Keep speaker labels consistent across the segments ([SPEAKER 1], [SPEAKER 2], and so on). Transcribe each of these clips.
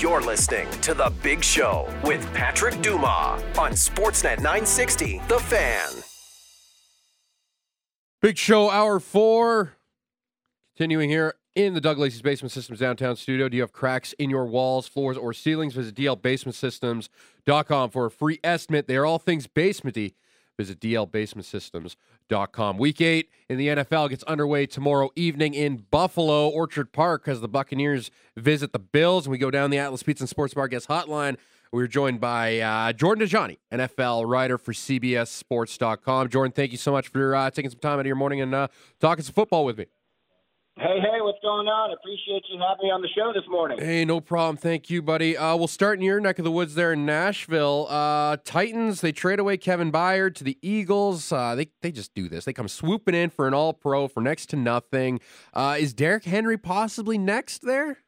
[SPEAKER 1] You're listening to The Big Show with Patrick Dumas on Sportsnet 960, The Fan.
[SPEAKER 2] Big Show Hour 4. Continuing here in the Doug Lacey's Basement Systems downtown studio. Do you have cracks in your walls, floors, or ceilings? Visit dlbasementsystems.com for a free estimate. They are all things basementy. Visit dlbasementsystems.com. Week eight in the NFL gets underway tomorrow evening in Buffalo, Orchard Park, as the Buccaneers visit the Bills. And we go down the Atlas Pizza and Sports Bar guest hotline. We're joined by uh, Jordan Dajani, NFL writer for CBSSports.com. Jordan, thank you so much for uh, taking some time out of your morning and uh, talking some football with me.
[SPEAKER 3] Hey, hey, what's going on? Appreciate you having me on the show this morning.
[SPEAKER 2] Hey, no problem. Thank you, buddy. Uh, we'll start in your neck of the woods there in Nashville. Uh, Titans, they trade away Kevin Byard to the Eagles. Uh, they, they just do this. They come swooping in for an all pro for next to nothing. Uh, is Derrick Henry possibly next there?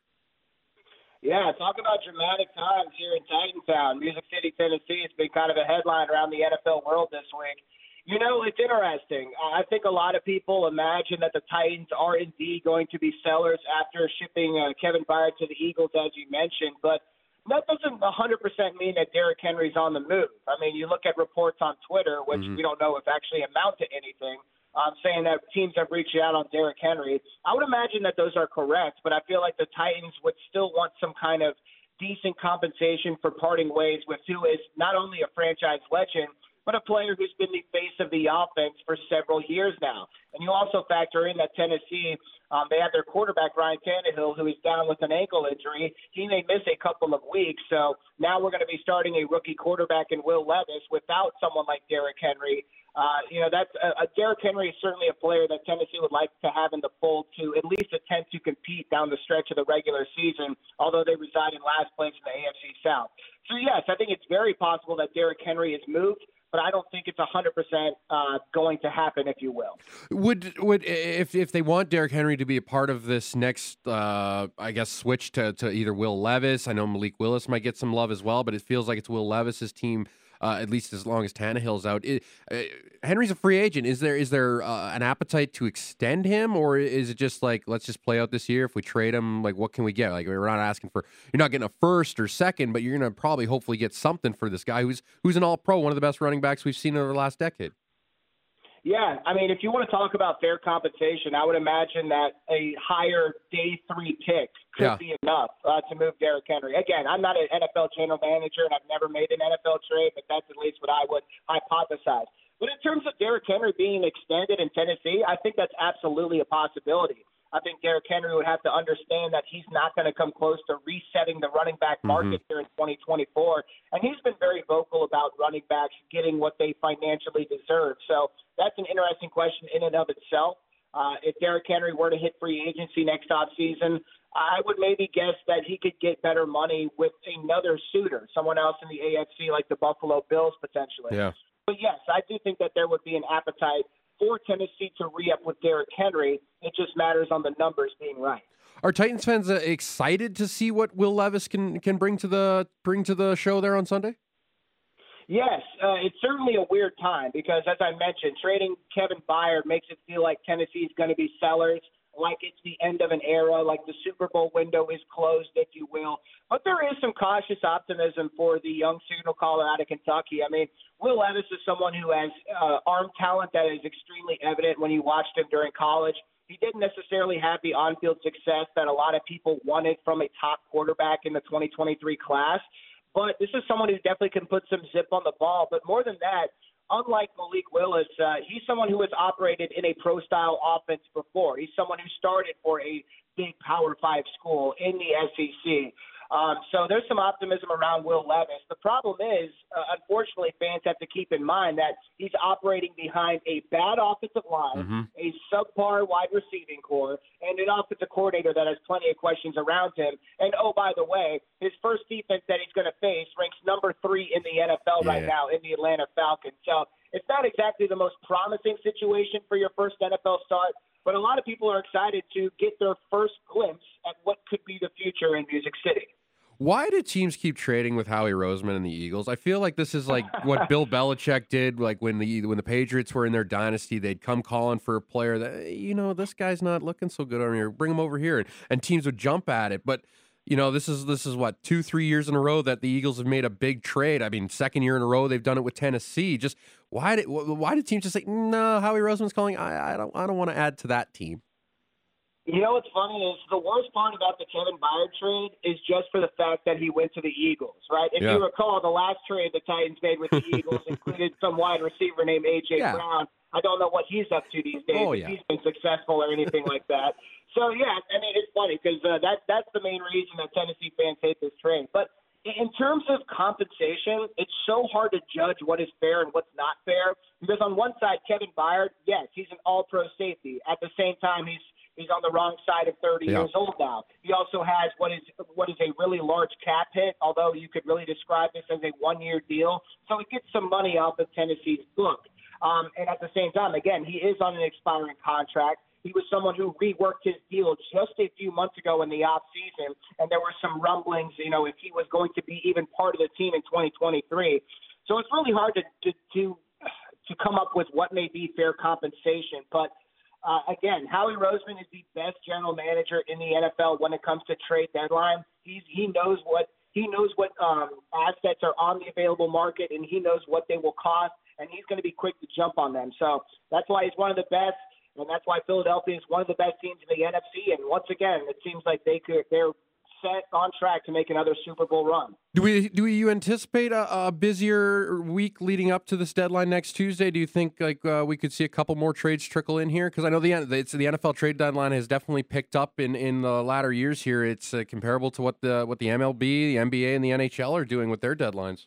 [SPEAKER 3] Yeah, talk about dramatic times here in Titantown. Music City, Tennessee has been kind of a headline around the NFL world this week. You know, it's interesting. I think a lot of people imagine that the Titans are indeed going to be sellers after shipping uh, Kevin Byard to the Eagles, as you mentioned, but that doesn't 100% mean that Derrick Henry's on the move. I mean, you look at reports on Twitter, which mm-hmm. we don't know if actually amount to anything, um, saying that teams have reached out on Derrick Henry. I would imagine that those are correct, but I feel like the Titans would still want some kind of decent compensation for parting ways with who is not only a franchise legend, but a player who's been the face of the offense for several years now. And you also factor in that Tennessee, um, they have their quarterback, Ryan Tannehill, who is down with an ankle injury. He may miss a couple of weeks. So now we're going to be starting a rookie quarterback in Will Levis without someone like Derrick Henry. Uh, you know, that's uh, Derrick Henry is certainly a player that Tennessee would like to have in the fold to at least attempt to compete down the stretch of the regular season, although they reside in last place in the AFC South. So, yes, I think it's very possible that Derrick Henry is moved but I don't think it's hundred uh, percent going to happen, if you will.
[SPEAKER 2] Would would if if they want Derrick Henry to be a part of this next, uh, I guess, switch to to either Will Levis? I know Malik Willis might get some love as well, but it feels like it's Will Levis's team uh, at least as long as Tannehill's out. It, uh, Henry's a free agent. Is there is there uh, an appetite to extend him, or is it just like let's just play out this year? If we trade him, like what can we get? Like we're not asking for you're not getting a first or second, but you're to probably hopefully get something for this guy who's who's an All Pro, one of the best running backs we've seen over the last decade.
[SPEAKER 3] Yeah, I mean, if you want to talk about fair compensation, I would imagine that a higher day three pick could yeah. be enough uh, to move Derrick Henry. Again, I'm not an NFL general manager, and I've never made an NFL trade, but that's at least what I would hypothesize. But in terms of Derrick Henry being extended in Tennessee, I think that's absolutely a possibility. I think Derrick Henry would have to understand that he's not going to come close to resetting the running back mm-hmm. market mm-hmm. here in 2024. And he's been very vocal about running backs getting what they financially deserve. So that's an interesting question in and of itself. Uh, if Derrick Henry were to hit free agency next offseason, I would maybe guess that he could get better money with another suitor, someone else in the AFC like the Buffalo Bills potentially.
[SPEAKER 2] Yeah.
[SPEAKER 3] But yes, I do think that there would be an appetite for Tennessee to re up with Derrick Henry. It just matters on the numbers being right.
[SPEAKER 2] Are Titans fans uh, excited to see what Will Levis can can bring to the bring to the show there on Sunday?
[SPEAKER 3] Yes, uh, it's certainly a weird time because, as I mentioned, trading Kevin Byard makes it feel like Tennessee is going to be sellers, like it's the end of an era, like the Super Bowl window is closed, if you will. But there is some cautious optimism for the young signal caller out of Kentucky. I mean, Will Levis is someone who has uh, arm talent that is extremely evident when you watched him during college. He didn't necessarily have the on field success that a lot of people wanted from a top quarterback in the 2023 class. But this is someone who definitely can put some zip on the ball. But more than that, unlike Malik Willis, uh, he's someone who has operated in a pro style offense before. He's someone who started for a big Power Five school in the SEC. Um, so there's some optimism around Will Levis. The problem is, uh, unfortunately, fans have to keep in mind that he's operating behind a bad offensive line, mm-hmm. a subpar wide receiving core, and an offensive coordinator that has plenty of questions around him. And oh, by the way, his first defense that he's going to face ranks number three in the NFL yeah. right now in the Atlanta Falcons. So it's not exactly the most promising situation for your first NFL start but a lot of people are excited to get their first glimpse at what could be the future in Music City.
[SPEAKER 2] Why do teams keep trading with Howie Roseman and the Eagles? I feel like this is like what Bill Belichick did, like when the when the Patriots were in their dynasty, they'd come calling for a player that you know this guy's not looking so good on here, bring him over here, and, and teams would jump at it. But you know, this is this is what two, three years in a row that the Eagles have made a big trade. I mean, second year in a row they've done it with Tennessee. Just why did why did teams just say no? Howie Roseman's calling. I, I don't I don't want to add to that team.
[SPEAKER 3] You know what's funny is the worst part about the Kevin Byard trade is just for the fact that he went to the Eagles, right? If
[SPEAKER 2] Yeah.
[SPEAKER 3] you recall, the last trade the Titans made with the Eagles included some wide receiver named AJ
[SPEAKER 2] Yeah.
[SPEAKER 3] Brown. I don't know what he's up to these days.
[SPEAKER 2] Oh,
[SPEAKER 3] if he's been successful or anything like that. So yeah, I mean it's funny because uh, that that's the main reason that Tennessee fans hate this trade. But in- in terms of compensation, it's so hard to judge what is fair and what's not fair because on one side, Kevin Byard, yes, he's an All-Pro safety. At the same time, he's he's on the wrong side of 30
[SPEAKER 2] Yeah.
[SPEAKER 3] years old now. He also has what is what is a really large cap hit, although you could really describe this as a one-year deal. So it gets some money off of Tennessee's book. Um, and at the same time, again, he is on an expiring contract. He was someone who reworked his deal just a few months ago in the off season, and there were some rumblings, you know, if he was going to be even part of the team in 2023. So it's really hard to to to, to come up with what may be fair compensation. But uh, again, Howie Roseman is the best general manager in the NFL when it comes to trade deadline. He's he knows what he knows what um, assets are on the available market, and he knows what they will cost, and he's going to be quick to jump on them. So that's why he's one of the best, and that's why Philadelphia is one of the best teams in the NFC. And once again, it seems like they could they're set on track to make another Super Bowl run.
[SPEAKER 2] Do we do you anticipate a, a busier week leading up to this deadline next Tuesday? Do you think like uh, we could see a couple more trades trickle in here? Because I know the it's, the NFL trade deadline has definitely picked up in, in the latter years here. It's uh, comparable to what the what the MLB, the NBA, and the NHL are doing with their deadlines.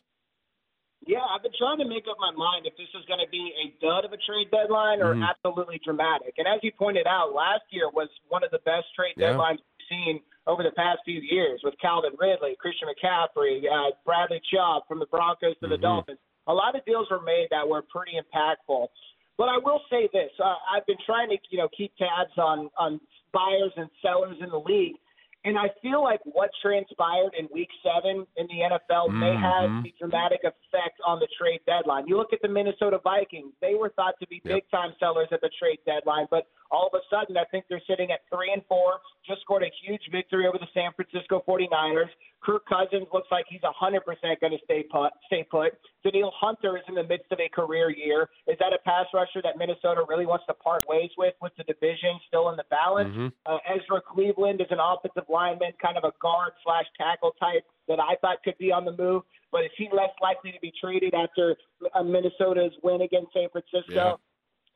[SPEAKER 3] Yeah, I've been trying to make up my mind if this is going to be a dud of a trade deadline or
[SPEAKER 2] Mhm.
[SPEAKER 3] absolutely dramatic. And as you pointed out, last year was one of the best trade
[SPEAKER 2] Yeah.
[SPEAKER 3] deadlines we've seen over the past few years with Calvin Ridley, Christian McCaffrey, uh, Bradley Chubb from the Broncos to the
[SPEAKER 2] Mhm.
[SPEAKER 3] Dolphins. A lot of deals were made that were pretty impactful. But I will say this: uh, I've been trying to, you know, keep tabs on on buyers and sellers in the league, and I feel like what transpired in Week Seven in the NFL may have a dramatic effect on the trade deadline. You look at the Minnesota Vikings; they were thought to be
[SPEAKER 2] Yep.
[SPEAKER 3] big time sellers at the trade deadline, but all of a sudden, I think they're sitting at three and four. Just scored a huge victory over the San Francisco 49ers. Kirk Cousins looks like he's 100% going to stay put. Stay put. Danielle Hunter is in the midst of a career year. Is that a pass rusher that Minnesota really wants to part ways with, with the division still in the balance?
[SPEAKER 2] Mhm.
[SPEAKER 3] Uh, Ezra Cleveland is an offensive lineman, kind of a guard slash tackle type that I thought could be on the move. But is he less likely to be traded after Minnesota's win against San Francisco?
[SPEAKER 2] Yeah.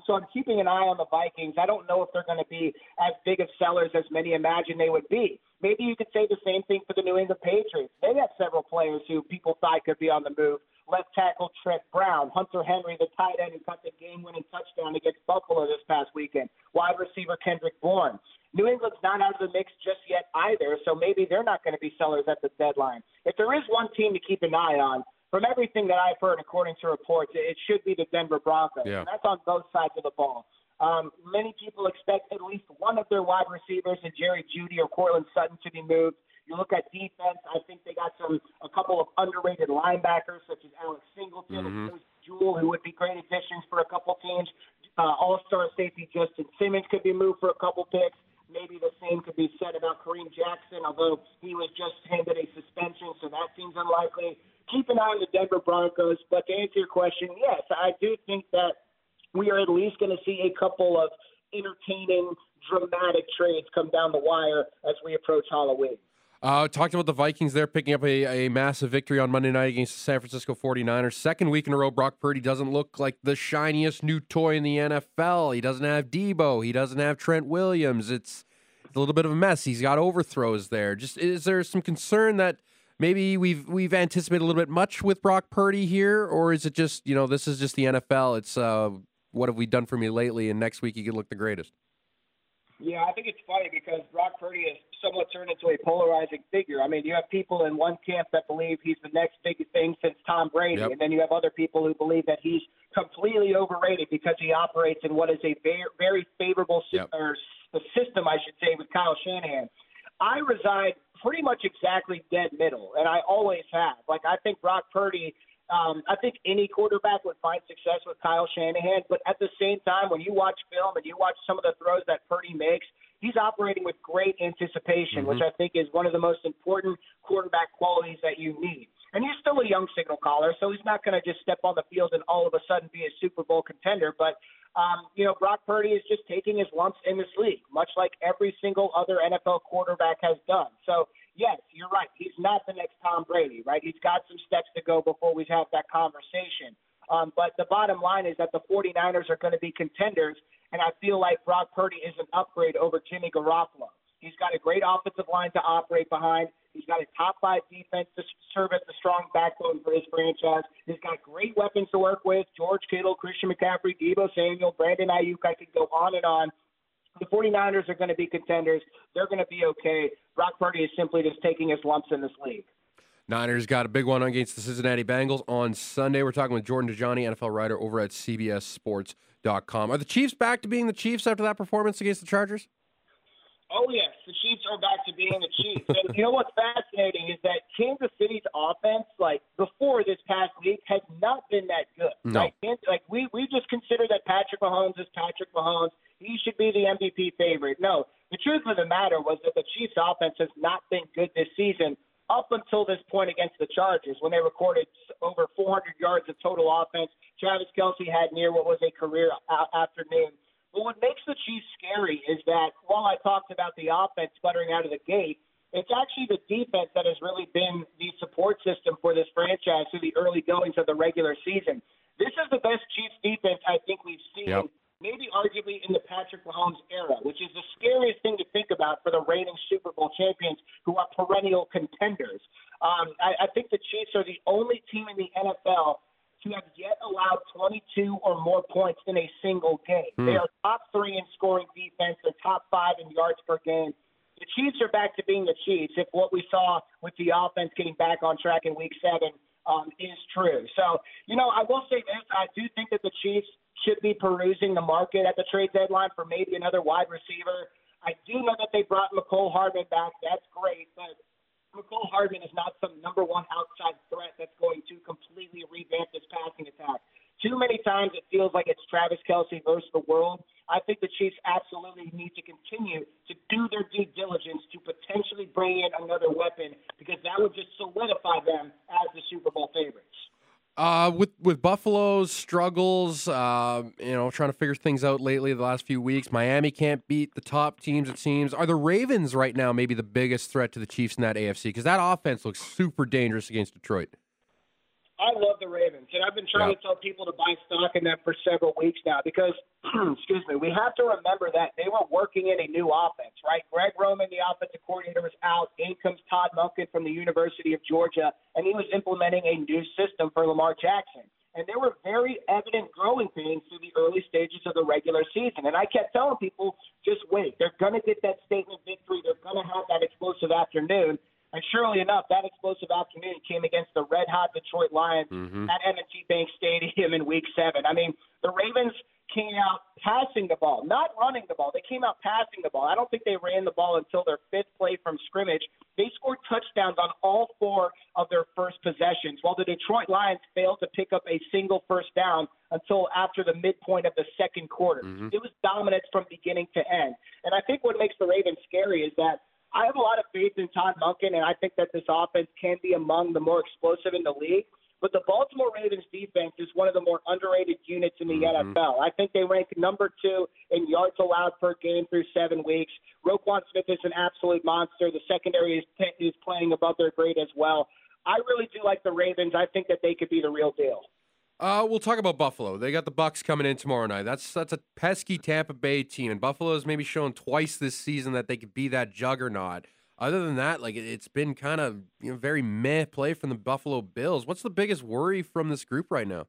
[SPEAKER 3] So I'm keeping an eye on the Vikings. I don't know if they're going to be as big of sellers as many imagine they would be. Maybe you could say the same thing for the New England Patriots. They have several players who people thought could be on the move. Left tackle Trent Brown, Hunter Henry, the tight end who caught the game-winning touchdown against Buffalo this past weekend. Wide receiver Kendrick Bourne. New England's not out of the mix just yet either, so maybe they're not going to be sellers at the deadline. If there is one team to keep an eye on, from everything that I've heard, according to reports, it should be the Denver Broncos.
[SPEAKER 2] Yeah.
[SPEAKER 3] And that's on both sides of the ball. Um, many people expect at least one of their wide receivers, and Jerry Jeudy or Courtland Sutton, to be moved. You look at defense. I think they got some a couple of underrated linebackers such as Alex Singleton
[SPEAKER 2] Mhm.
[SPEAKER 3] and Bruce Jewell, who would be great additions for a couple teams. Uh, All-star safety Justin Simmons could be moved for a couple picks. Maybe the same could be said about Kareem Jackson, although he was just handed a suspension, so that seems unlikely. Keep an eye on the Denver Broncos. But to answer your question, yes, I do think that we are at least going to see a couple of entertaining, dramatic trades come down the wire as we approach Halloween.
[SPEAKER 2] Uh, talked about the Vikings there picking up a, a massive victory on Monday night against the San Francisco 49ers. Second week in a row, Brock Purdy doesn't look like the shiniest new toy in the NFL. He doesn't have Deebo. He doesn't have Trent Williams. It's, it's a little bit of a mess. He's got overthrows there. Just is there some concern that maybe we've we've anticipated a little bit much with Brock Purdy here, or is it just you know this is just the NFL? It's uh, what have we done for me lately, and next week he could look the greatest.
[SPEAKER 3] Yeah, I think it's funny because Brock Purdy has somewhat turned into a polarizing figure. I mean, you have people in one camp that believe he's the next big thing since Tom Brady,
[SPEAKER 2] Yep.
[SPEAKER 3] and then you have other people who believe that he's completely overrated because he operates in what is a very, very favorable
[SPEAKER 2] Yep.
[SPEAKER 3] or s- system, I should say, with Kyle Shanahan. I reside pretty much exactly dead middle, and I always have. Like, I think Brock Purdy. Um, I think any quarterback would find success with Kyle Shanahan, but at the same time, when you watch film and you watch some of the throws that Purdy makes, he's operating with great anticipation,
[SPEAKER 2] Mm-hmm.
[SPEAKER 3] which I think is one of the most important quarterback qualities that you need. And he's still a young signal caller, so he's not going to just step on the field and all of a sudden be a Super Bowl contender. But um, you know, Brock Purdy is just taking his lumps in this league, much like every single other NFL quarterback has done. So, yes, you're right. He's not the next Tom Brady, right? He's got some steps to go before we have that conversation. Um, but the bottom line is that the 49ers are going to be contenders, and I feel like Brock Purdy is an upgrade over Jimmy Garoppolo. He's got a great offensive line to operate behind. He's got a top five defense to serve as a strong backbone for his franchise. He's got great weapons to work with George Kittle, Christian McCaffrey, Deebo Samuel, Brandon Aiyuk. I could go on and on. The 49ers are going to be contenders. They're going to be okay. Brock Purdy is simply just taking his lumps in this league.
[SPEAKER 2] Niners got a big one against the Cincinnati Bengals on Sunday. We're talking with Jordan Dajani, NFL writer over at CBSSports.com. Are the Chiefs back to being the Chiefs after that performance against the Chargers?
[SPEAKER 3] Oh yes, the Chiefs are back to being the Chiefs. and you know what's fascinating is that Kansas City's offense, like before this past week, has not been that good.
[SPEAKER 2] No.
[SPEAKER 3] Right? Kan- Like we we just consider that Patrick Mahomes is Patrick Mahomes. He should be the MVP favorite. No, the truth of the matter was that the Chiefs' offense has not been good this season up until this point against the Chargers when they recorded over 400 yards of total offense. Travis Kelce had near what was a career afternoon. But what makes the Chiefs scary is that while I talked about the offense sputtering out of the gate, it's actually the defense that has really been the support system for this franchise through the early goings of the regular season. This is the best Chiefs defense I think we've seen,
[SPEAKER 2] Yep.
[SPEAKER 3] maybe arguably in the Patrick Mahomes era, which is the scariest thing to think about for the reigning Super Bowl champions who are perennial contenders. Um, I, I think the Chiefs are the only team in the NFL to have yet allowed 22 or more points in a single game. They are top three in scoring defense. They're top five in yards per game. The Chiefs are back to being the Chiefs if what we saw with the offense getting back on track in week seven um, is true. So, you know, I will say this. I do think that the Chiefs should be perusing the market at the trade deadline for maybe another wide receiver. I do know that they brought Mecole Hardman back. That's great. But Mecole Hardman is not some number one outside threat that's going to completely revamp this passing attack. Too many times it feels like it's Travis Kelce versus the world. I think the Chiefs absolutely need to continue to do their due diligence to potentially bring in another weapon because that would just solidify them as the Super Bowl favorites.
[SPEAKER 2] Uh, with with Buffalo's struggles, uh, you know, trying to figure things out lately the last few weeks. Miami can't beat the top teams. It seems. Are the Ravens right now maybe the biggest threat to the Chiefs in that AFC? Because that offense looks super dangerous against Detroit.
[SPEAKER 3] I love the Ravens, and I've been trying
[SPEAKER 2] Yeah.
[SPEAKER 3] to tell people to buy stock in them for several weeks now because, excuse me, we have to remember that they were working in a new offense, right? Greg Roman, the offensive coordinator, was out. In comes Todd Monken from the University of Georgia, and he was implementing a new system for Lamar Jackson. And there were very evident growing pains through the early stages of the regular season. And I kept telling people, just wait. They're going to get that statement victory. They're going to have that explosive afternoon. And surely enough, that explosive afternoon came against the red hot Detroit Lions mm-hmm. at M&T Bank Stadium in Week Seven. I mean, the Ravens came out passing the ball, not running the ball. They came out passing the ball. I don't think they ran the ball until their fifth play from scrimmage. They scored touchdowns on all four of their first possessions, while the Detroit Lions failed to pick up a single first down until after the midpoint of the second quarter. Mm-hmm. It was dominance from beginning to end. And I think what makes the Ravens scary is that I have a lot of faith in Todd Monken, and I think that this offense can be among the more explosive in the league. But the Baltimore Ravens defense is one of the more underrated units in the mm-hmm. NFL. I think they rank number two in yards allowed per game through seven weeks. Roquan Smith is an absolute monster. The secondary is, is playing above their grade as well. I really do like the Ravens. I think that they could be the real deal.
[SPEAKER 2] Uh, we'll talk about Buffalo. They got the Bucks coming in tomorrow night. That's that's a pesky Tampa Bay team, and Buffalo's maybe shown twice this season that they could be that juggernaut. Other than that, like it, it's been kind of you know very meh play from the Buffalo Bills. What's the biggest worry from this group right now?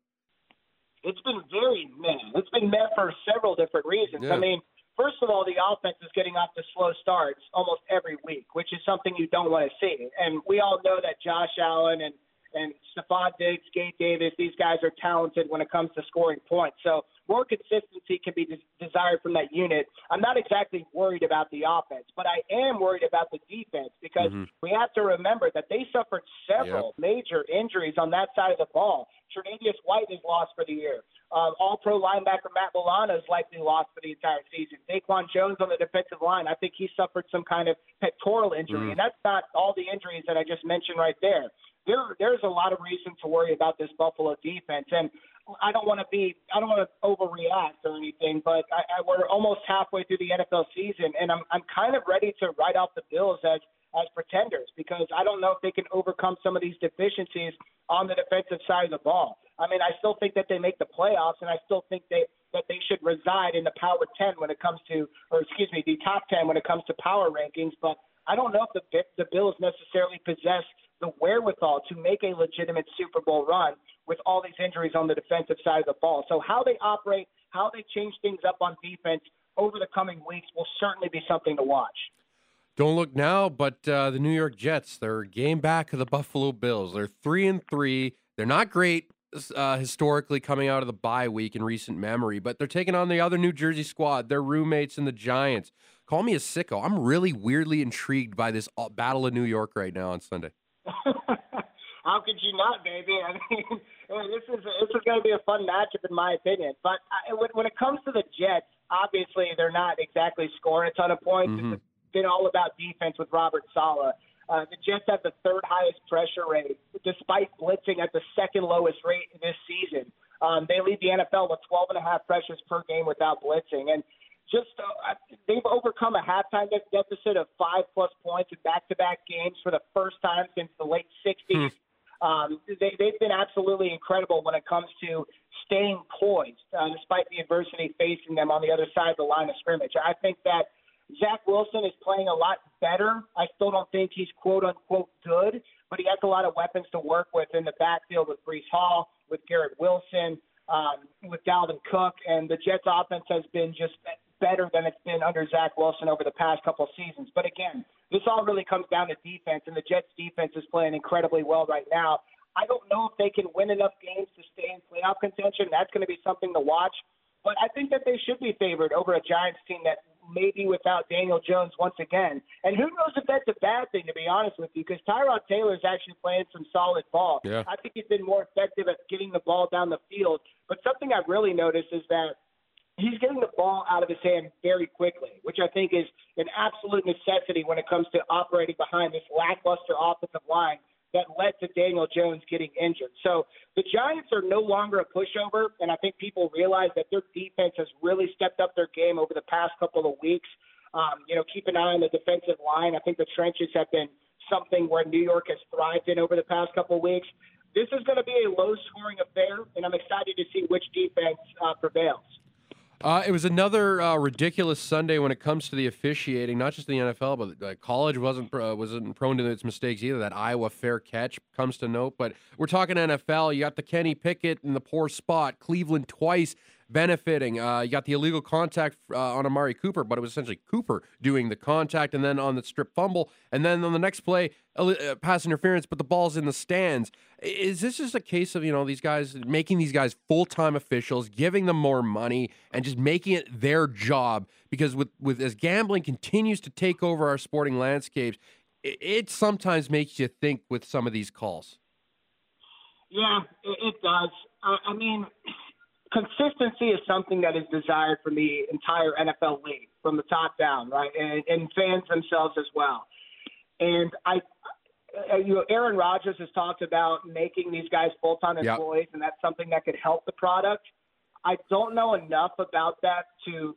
[SPEAKER 3] it's been very meh. It's been meh for several different reasons.
[SPEAKER 2] Yeah.
[SPEAKER 3] I mean, first of all, the offense is getting off to slow starts almost every week, which is something you don't want to see. And we all know that Josh Allen and and Stefon Diggs, Gabe Davis, these guys are talented when it comes to scoring points. So more consistency can be des- desired from that unit. I'm not exactly worried about the offense, but I am worried about the defense because mm-hmm. we have to remember that they suffered several major injuries on that side of the ball. Tre'Davious White is lost for the year. Uh, all pro linebacker Matt Milano is likely lost for the entire season. Daquan Jones on the defensive line, I think he suffered some kind of pectoral injury,
[SPEAKER 2] Mm.
[SPEAKER 3] and that's not all the injuries that I just mentioned right there. There, there's a lot of reason to worry about this Buffalo defense, and I don't want to be, I don't want to overreact or anything, but I, I, we're almost halfway through the NFL season, and I'm, I'm kind of ready to write off the Bills as as pretenders because I don't know if they can overcome some of these deficiencies on the defensive side of the ball. I mean, I still think that they make the playoffs, and I still think they that they should reside in the power 10 when it comes to, or excuse me, the top 10 when it comes to power rankings. But I don't know if the the Bills necessarily possess the wherewithal to make a legitimate Super Bowl run with all these injuries on the defensive side of the ball. So how they operate, how they change things up on defense over the coming weeks will certainly be something to watch.
[SPEAKER 2] Don't look now, but uh, the New York Jets, they're game back of the Buffalo Bills. They're three and three. They're not great uh, historically coming out of the bye week in recent memory, but they're taking on the other New Jersey squad, their roommates in the Giants. Call me a sicko. I'm really weirdly intrigued by this uh, Battle of New York right now on Sunday.
[SPEAKER 3] How could you not, baby? I mean, this is this is going to be a fun matchup in my opinion. But I, when, when it comes to the Jets, obviously they're not exactly scoring a ton of points.
[SPEAKER 2] Mhm.
[SPEAKER 3] It's been all about defense with Robert Saleh. Uh, the Jets have the third highest pressure rate, despite blitzing at the second lowest rate this season. Um, they lead the NFL with 12 and a half pressures per game without blitzing, and just uh, they've overcome a halftime de- deficit of five plus points in back-to-back games for the first time since the late 60s. Um, they, they've been absolutely incredible when it comes to staying poised, uh, despite the adversity facing them on the other side of the line of scrimmage. I think that Zach Wilson is playing a lot better. I still don't think he's quote unquote good, but he has a lot of weapons to work with in the backfield with Breece Hall, with Garrett Wilson, um, with Dalvin Cook, and the Jets' offense has been just better than it's been under Zach Wilson over the past couple of seasons. But again, this all really comes down to defense, and the Jets' defense is playing incredibly well right now. I don't know if they can win enough games to stay in playoff contention. That's going to be something to watch. But I think that they should be favored over a Giants team that may be without Daniel Jones once again. And who knows if that's a bad thing, to be honest with you, because Tyrod Taylor is actually playing some solid ball.
[SPEAKER 2] Yeah.
[SPEAKER 3] I think he's been more effective at getting the ball down the field. But something I've really noticed is that he's getting the ball out of his hand very quickly, which I think is an absolute necessity when it comes to operating behind this lackluster offensive line that led to Daniel Jones getting injured. So the Giants are no longer a pushover, and I think people realize that their defense has really stepped up their game over the past couple of weeks. Um, you know, keep an eye on the defensive line. I think the trenches have been something where New York has thrived in over the past couple of weeks. This is going to be a low-scoring affair, and I'm excited to see which defense uh, prevails.
[SPEAKER 2] Uh, it was another uh, ridiculous Sunday when it comes to the officiating, not just the NFL, but uh, college wasn't uh, wasn't prone to its mistakes either. That Iowa fair catch comes to note, but we're talking NFL. You got the Kenny Pickett in the poor spot, Cleveland twice benefiting. Uh, you got the illegal contact uh, on Amari Cooper, but it was essentially Cooper doing the contact, and then on the strip fumble, and then on the next play, uh, pass interference, but the ball's in the stands. Is this just a case of you know these guys making these guys full time officials, giving them more money, and just making it their job? Because with with as gambling continues to take over our sporting landscapes, it, it sometimes makes you think with some of these calls.
[SPEAKER 3] Yeah, it, does. I mean, consistency is something that is desired from the entire NFL league, from the top down, right, and, and fans themselves as well. And I, uh, you know, Aaron Rodgers has talked about making these guys full time
[SPEAKER 2] Yep.
[SPEAKER 3] employees, and that's something that could help the product. I don't know enough about that to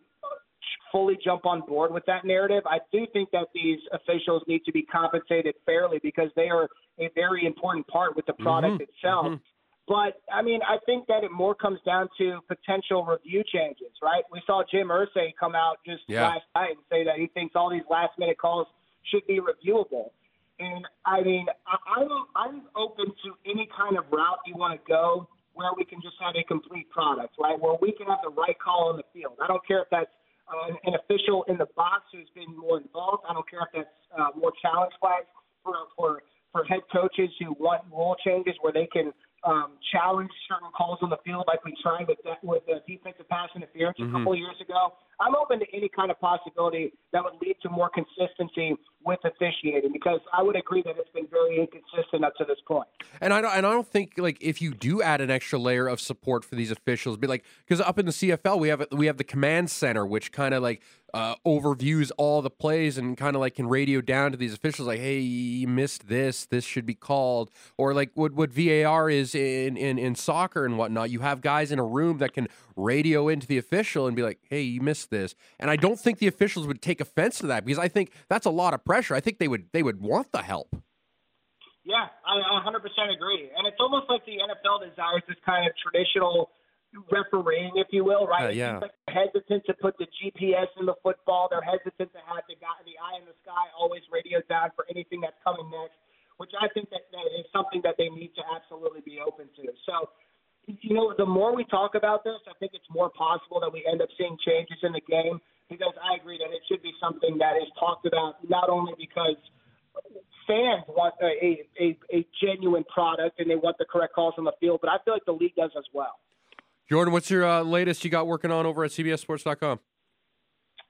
[SPEAKER 3] fully jump on board with that narrative. I do think that these officials need to be compensated fairly because they are a very important part with the product
[SPEAKER 2] Mhm,
[SPEAKER 3] itself.
[SPEAKER 2] mhm.
[SPEAKER 3] But I mean, I think that it more comes down to potential review changes, right? We saw Jim Irsay come out just
[SPEAKER 2] Yeah.
[SPEAKER 3] last night and say that he thinks all these last minute calls should be reviewable. And I mean, I'm I'm open to any kind of route you want to go where we can just have a complete product, right? Where we can have the right call on the field. I don't care if that's uh, an official in the box who's been more involved. I don't care if that's uh, more challenge flags for for for head coaches who want rule changes where they can um, challenge certain calls on the field, like we tried with that, with the defensive pass interference a
[SPEAKER 2] Mhm.
[SPEAKER 3] couple of years ago. I'm open to any kind of possibility that would lead to more consistency with officiating because I would agree that it's been very inconsistent up to this point.
[SPEAKER 2] And I don't, and I don't think like if you do add an extra layer of support for these officials, be like because up in the CFL we have we have the command center which kind of like uh, overviews all the plays and kind of like can radio down to these officials like, hey, you missed this, this should be called, or like what what VAR is in in in soccer and whatnot. You have guys in a room that can radio into the official and be like, hey, you missed this, and I don't think the officials would take offense to that because I think that's a lot of pressure. I think they would they would want the help.
[SPEAKER 3] Yeah, I 100% agree, and it's almost like the NFL desires this kind of traditional refereeing, if you will, right?
[SPEAKER 2] Uh, yeah.
[SPEAKER 3] Like hesitant to put the GPS in the football. They're hesitant to have the guy, the eye in the sky, always radio down for anything that's coming next. Which I think that, that is something that they need to absolutely be open to. So, you know, the more we talk about this, I think it's more possible that we end up seeing changes in the game. Because I agree that it should be something that is talked about not only because fans want a, a, a genuine product and they want the correct calls on the field, but I feel like the league does as well.
[SPEAKER 2] Jordan, what's your uh, latest you got working on over at CBSSports.com?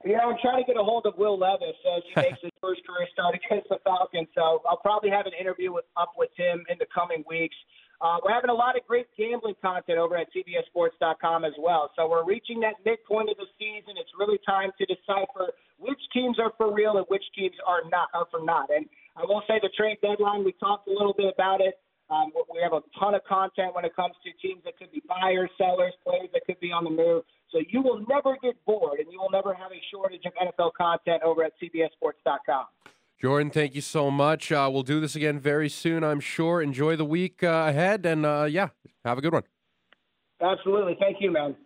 [SPEAKER 3] Yeah, I'm trying to get a hold of Will Levis as he makes his first career start against the Falcons. So I'll probably have an interview with, up with him in the coming weeks. Uh, we're having a lot of great gambling content over at CBSSports.com as well. So we're reaching that midpoint of the season. It's really time to decipher which teams are for real and which teams are not are for not. And I will say the trade deadline. We talked a little bit about it. Um, we have a ton of content when it comes to teams that could be buyers, sellers, players that could be on the move. So you will never get bored, and you will never have a shortage of NFL content over at CBSSports.com.
[SPEAKER 2] Jordan, thank you so much. Uh, we'll do this again very soon, I'm sure. Enjoy the week uh, ahead, and uh, yeah, have a good one.
[SPEAKER 3] Absolutely. Thank you, man.